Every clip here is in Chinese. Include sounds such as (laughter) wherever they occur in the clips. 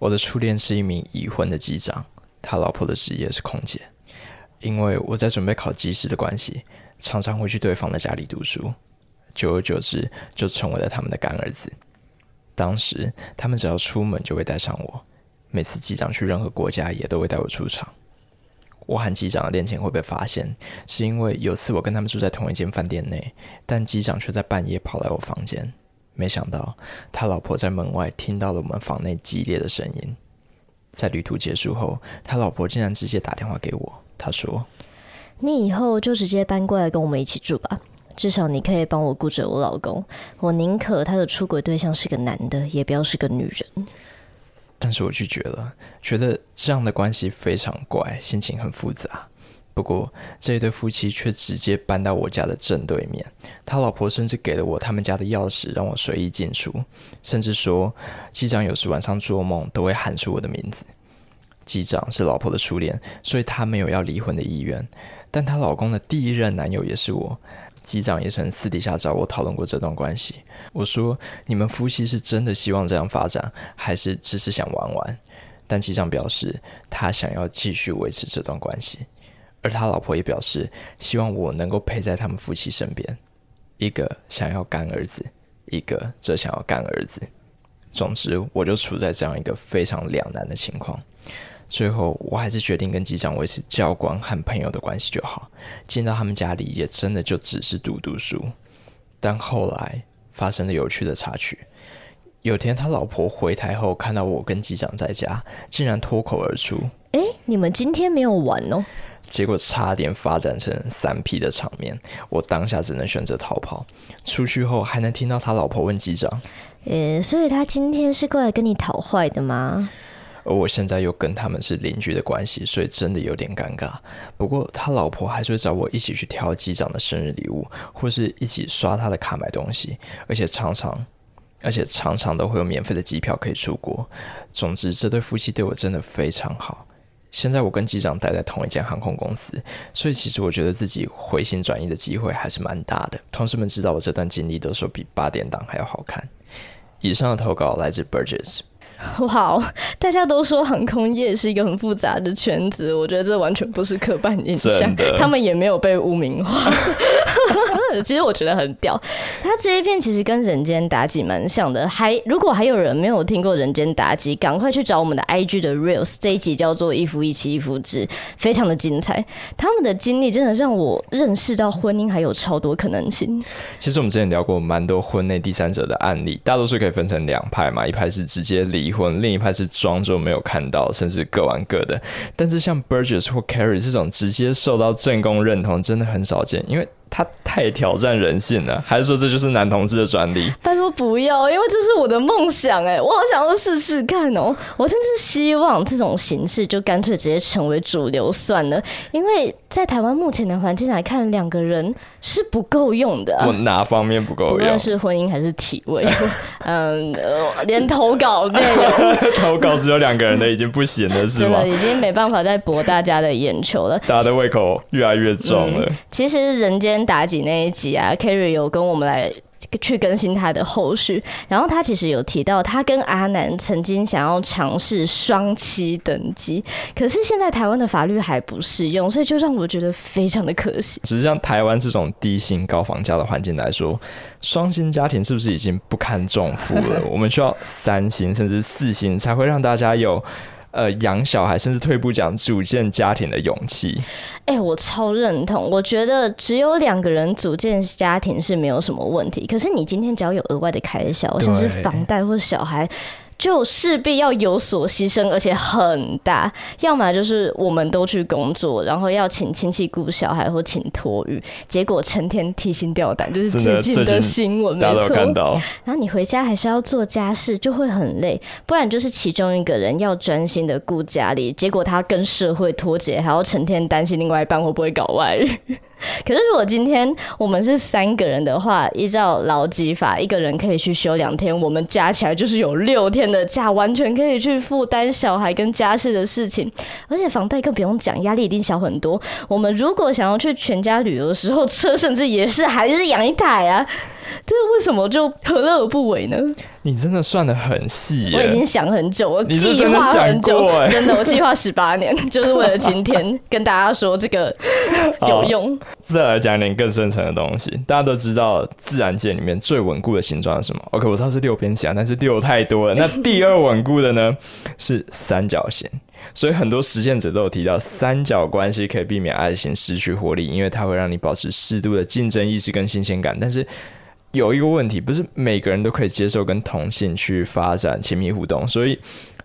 我的初恋是一名已婚的机长，他老婆的职业是空姐。因为我在准备考机师的关系，常常会去对方的家里读书，久而久之就成为了他们的干儿子。当时他们只要出门就会带上我，每次机长去任何国家也都会带我出场。我和机长的恋情会被发现，是因为有次我跟他们住在同一间饭店内，但机长却在半夜跑来我房间。没想到，他老婆在门外听到了我们房内激烈的声音。在旅途结束后，他老婆竟然直接打电话给我。他说：“你以后就直接搬过来跟我们一起住吧，至少你可以帮我顾着我老公。我宁可他的出轨对象是个男的，也不要是个女人。”但是我拒绝了，觉得这样的关系非常怪，心情很复杂。不过，这一对夫妻却直接搬到我家的正对面。他老婆甚至给了我他们家的钥匙，让我随意进出。甚至说，机长有时晚上做梦都会喊出我的名字。机长是老婆的初恋，所以他没有要离婚的意愿。但她老公的第一任男友也是我。机长也曾私底下找我讨论过这段关系。我说：“你们夫妻是真的希望这样发展，还是只是想玩玩？”但机长表示，他想要继续维持这段关系。而他老婆也表示，希望我能够陪在他们夫妻身边。一个想要干儿子，一个则想要干儿子。总之，我就处在这样一个非常两难的情况。最后，我还是决定跟机长维持教官和朋友的关系就好。进到他们家里，也真的就只是读读书。但后来发生了有趣的插曲。有天，他老婆回台后看到我跟机长在家，竟然脱口而出：“哎，你们今天没有玩哦？”结果差点发展成三 P 的场面，我当下只能选择逃跑。出去后还能听到他老婆问机长：“呃，所以他今天是过来跟你讨坏的吗？”而我现在又跟他们是邻居的关系，所以真的有点尴尬。不过他老婆还是会找我一起去挑机长的生日礼物，或是一起刷他的卡买东西，而且常常，而且常常都会有免费的机票可以出国。总之，这对夫妻对我真的非常好。现在我跟机长待在同一间航空公司，所以其实我觉得自己回心转意的机会还是蛮大的。同事们知道我这段经历，都说比八点档还要好看。以上的投稿来自 Burgess。(laughs) 哇，wow, 大家都说航空业是一个很复杂的圈子，我觉得这完全不是刻板印象，他们也没有被污名化。(laughs) (laughs) 其实我觉得很屌，他这一片其实跟《人间妲己》蛮像的。还如果还有人没有听过《人间妲己》，赶快去找我们的 IG 的 Reels，这一集叫做“一夫一妻一夫制”，非常的精彩。他们的经历真的让我认识到婚姻还有超多可能性。其实我们之前聊过蛮多婚内第三者的案例，大多数可以分成两派嘛，一派是直接离婚，另一派是装作没有看到，甚至各玩各的。但是像 Burgess 或 Carrie 这种直接受到正宫认同，真的很少见，因为。他太挑战人性了，还是说这就是男同志的专利？他说不要，因为这是我的梦想哎，我好想要试试看哦。我甚至希望这种形式就干脆直接成为主流算了，因为在台湾目前的环境来看，两个人是不够用的。我哪方面不够用？无论是婚姻还是体位，(laughs) 嗯，连投稿内容，(laughs) 投稿只有两个人的已经不行了，是吗？真的已经没办法再博大家的眼球了，大家的胃口越来越重了。嗯、其实人间。妲己那一集啊，Kerry 有跟我们来去更新他的后续，然后他其实有提到，他跟阿南曾经想要尝试双栖登记，可是现在台湾的法律还不适用，所以就让我觉得非常的可惜。(laughs) 只是像台湾这种低薪高房价的环境来说，双薪家庭是不是已经不堪重负了？(laughs) 我们需要三薪甚至四薪才会让大家有。呃，养小孩甚至退一步讲，组建家庭的勇气。哎、欸，我超认同。我觉得只有两个人组建家庭是没有什么问题。可是你今天只要有额外的开销，对甚至房贷或小孩。就势必要有所牺牲，而且很大。要么就是我们都去工作，然后要请亲戚顾小孩或请托育，结果成天提心吊胆，就是最近的新闻，没错。然后你回家还是要做家事，就会很累。不然就是其中一个人要专心的顾家里，结果他跟社会脱节，还要成天担心另外一半会不会搞外遇。(laughs) 可是，如果今天我们是三个人的话，依照劳基法，一个人可以去休两天，我们加起来就是有六天的假，完全可以去负担小孩跟家事的事情，而且房贷更不用讲，压力一定小很多。我们如果想要去全家旅游的时候，车甚至也是还是养一台啊。这为什么就何乐而不为呢？你真的算的很细，我已经想很久，我计划很久，真的，我计划十八年，(laughs) 就是为了今天跟大家说这个 (laughs) 有用。再来讲点更深层的东西，大家都知道自然界里面最稳固的形状是什么？OK，我知道是六边形，但是六太多了。那 (laughs) 第二稳固的呢是三角形，所以很多实践者都有提到，三角关系可以避免爱情失去活力，因为它会让你保持适度的竞争意识跟新鲜感，但是。有一个问题，不是每个人都可以接受跟同性去发展亲密互动，所以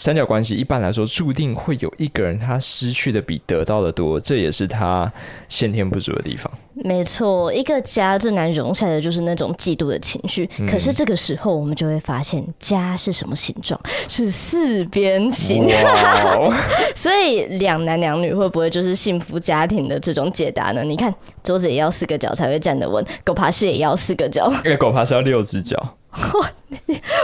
三角关系一般来说注定会有一个人他失去的比得到的多，这也是他先天不足的地方。没错，一个家最难容下的就是那种嫉妒的情绪。嗯、可是这个时候，我们就会发现，家是什么形状？是四边形。(laughs) 所以两男两女会不会就是幸福家庭的这种解答呢？你看，桌子也要四个角才会站得稳，狗爬式也要四个角。因为狗爬式要六只脚。(laughs)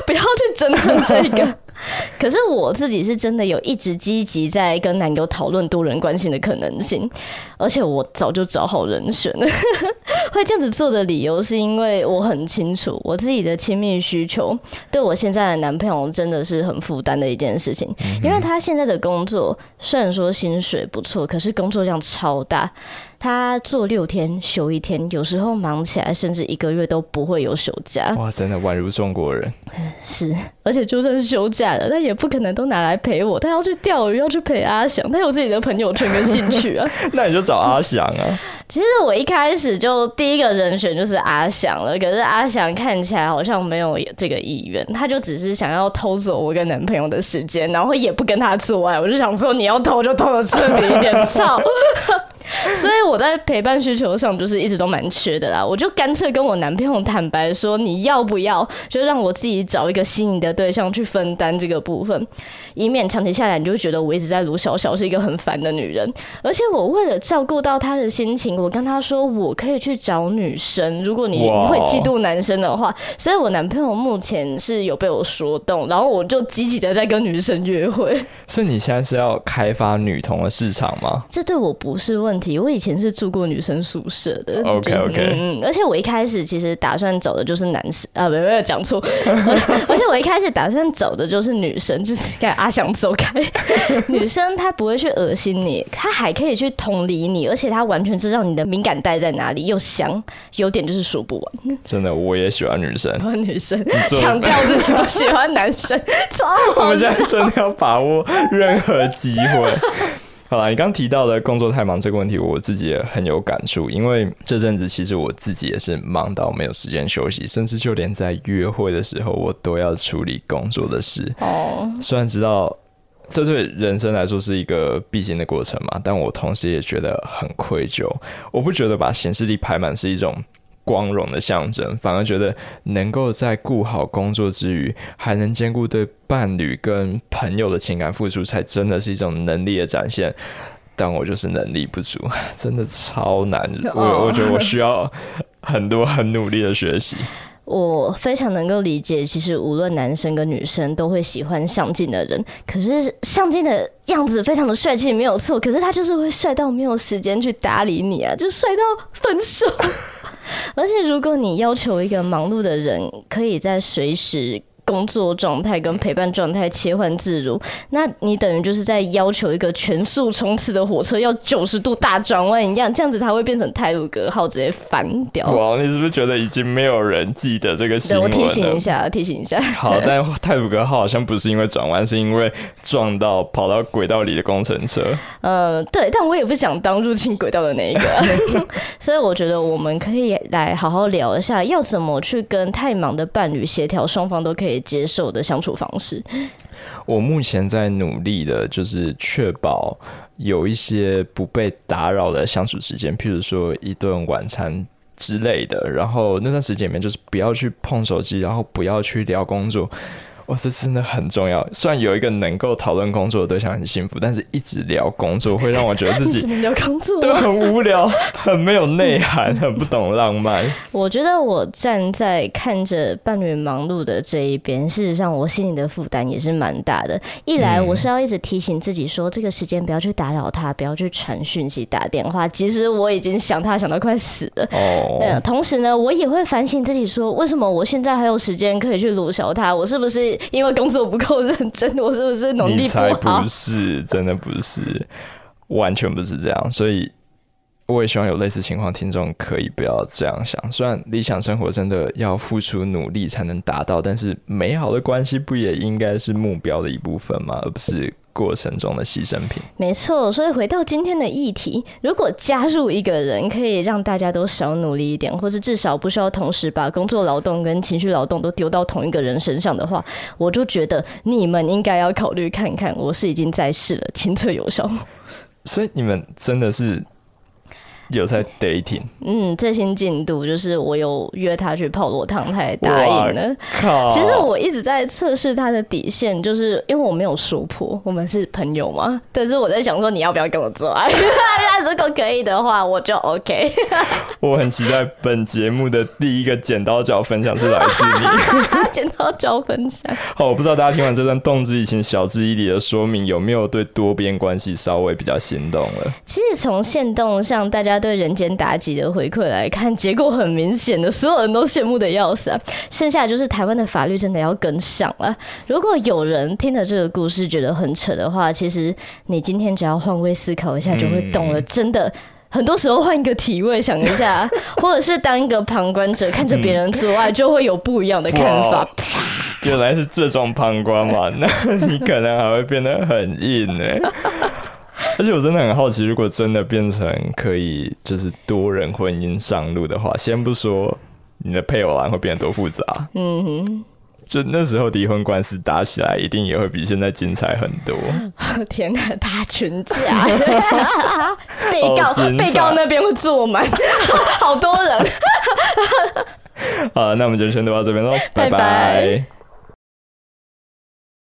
不要去争论这个。(laughs) 可是我自己是真的有一直积极在跟男友讨论多人关系的可能性，而且我早就找好人选了。(laughs) 会这样子做的理由是因为我很清楚我自己的亲密需求，对我现在的男朋友真的是很负担的一件事情。因为他现在的工作虽然说薪水不错，可是工作量超大。他做六天休一天，有时候忙起来，甚至一个月都不会有休假。哇，真的宛如中国人。(laughs) 是，而且就算是休假了，他也不可能都拿来陪我。他要去钓鱼，要去陪阿翔，他有自己的朋友圈跟兴趣啊。(laughs) 那你就找阿翔啊。其实我一开始就第一个人选就是阿翔了，可是阿翔看起来好像没有这个意愿，他就只是想要偷走我跟男朋友的时间，然后也不跟他做爱。我就想说，你要偷就偷的彻底一点，操！(laughs) (laughs) 所以我在陪伴需求上就是一直都蛮缺的啦，我就干脆跟我男朋友坦白说，你要不要就让我自己找一个心仪的对象去分担这个部分，以免长期下来你就会觉得我一直在卢小小是一个很烦的女人。而且我为了照顾到他的心情，我跟他说我可以去找女生，如果你会嫉妒男生的话。所以我男朋友目前是有被我说动，然后我就积极的在跟女生约会。所以你现在是要开发女同的市场吗？这对我不是问题。我以前是住过女生宿舍的。OK OK，嗯，而且我一开始其实打算走的就是男生啊，没有没有讲错。(laughs) 而且我一开始打算走的就是女生，就是看阿翔走开。(laughs) 女生她不会去恶心你，她还可以去同理你，而且她完全知道你的敏感带在哪里，又香。优点就是说不完。真的，我也喜欢女生。喜欢女生，强调自己不喜欢男生，(laughs) 超好笑。我们现在真的要把握任何机会。好啦，你刚提到的工作太忙这个问题，我自己也很有感触。因为这阵子其实我自己也是忙到没有时间休息，甚至就连在约会的时候，我都要处理工作的事。哦，(laughs) 虽然知道这对人生来说是一个必经的过程嘛，但我同时也觉得很愧疚。我不觉得把行事历排满是一种。光荣的象征，反而觉得能够在顾好工作之余，还能兼顾对伴侣跟朋友的情感付出，才真的是一种能力的展现。但我就是能力不足，真的超难。我我觉得我需要很多很努力的学习。我非常能够理解，其实无论男生跟女生都会喜欢上进的人。可是上进的样子非常的帅气，没有错。可是他就是会帅到没有时间去搭理你啊，就帅到分手。而且，如果你要求一个忙碌的人，可以在随时。工作状态跟陪伴状态切换自如，那你等于就是在要求一个全速冲刺的火车要九十度大转弯一样，这样子它会变成泰鲁格号直接翻掉。哇，你是不是觉得已经没有人记得这个新闻了？我提醒一下，提醒一下。好，(laughs) 但泰鲁格号好像不是因为转弯，是因为撞到跑到轨道里的工程车。呃，对，但我也不想当入侵轨道的那一个，(laughs) (laughs) 所以我觉得我们可以来好好聊一下，要怎么去跟太忙的伴侣协调，双方都可以接受的相处方式。我目前在努力的，就是确保有一些不被打扰的相处时间，譬如说一顿晚餐之类的。然后那段时间里面，就是不要去碰手机，然后不要去聊工作。哇，这真的很重要。虽然有一个能够讨论工作的对象很幸福，但是一直聊工作会让我觉得自己 (laughs) 只能聊工作，都，很无聊，很没有内涵，很不懂浪漫。(laughs) 我觉得我站在看着伴侣忙碌的这一边，事实上我心里的负担也是蛮大的。一来我是要一直提醒自己说，这个时间不要去打扰他，不要去传讯息、打电话。其实我已经想他想到快死了。哦。对，同时呢，我也会反省自己说，为什么我现在还有时间可以去鲁小他？我是不是因为工作不够认真？我是不是努力不好？你才不是，真的不是，完全不是这样。所以我也希望有类似情况，听众可以不要这样想。虽然理想生活真的要付出努力才能达到，但是美好的关系不也应该是目标的一部分吗？而不是。过程中的牺牲品，没错。所以回到今天的议题，如果加入一个人可以让大家都少努力一点，或是至少不需要同时把工作劳动跟情绪劳动都丢到同一个人身上的话，我就觉得你们应该要考虑看看。我是已经在世了，亲测有效。所以你们真的是。有在 dating，嗯，最新进度就是我有约他去泡罗汤，他也答应了。其实我一直在测试他的底线，就是因为我没有说破我们是朋友嘛。但是我在想说，你要不要跟我做爱？(laughs) 如果可以的话，我就 OK。我很期待本节目的第一个剪刀脚分享是来自你。(laughs) 剪刀脚分享。好，我不知道大家听完这段动之以情、晓之以理的说明，有没有对多边关系稍微比较心动了？其实从线动上大家。对人间妲己的回馈来看，结果很明显的，所有人都羡慕的要死啊！剩下就是台湾的法律真的要跟上了。如果有人听了这个故事觉得很扯的话，其实你今天只要换位思考一下，就会懂了。真的，很多时候换一个体位想一下，(laughs) 或者是当一个旁观者看着别人做爱，就会有不一样的看法。原来是这种旁观嘛？那你可能还会变得很硬呢。(laughs) 而且我真的很好奇，如果真的变成可以就是多人婚姻上路的话，先不说你的配偶栏会变得多复杂，嗯哼，就那时候离婚官司打起来，一定也会比现在精彩很多。(laughs) 天哪，打群架，(laughs) 被告被告那边会坐满，好多人。好，那我们就先录到这边喽，拜拜。拜拜。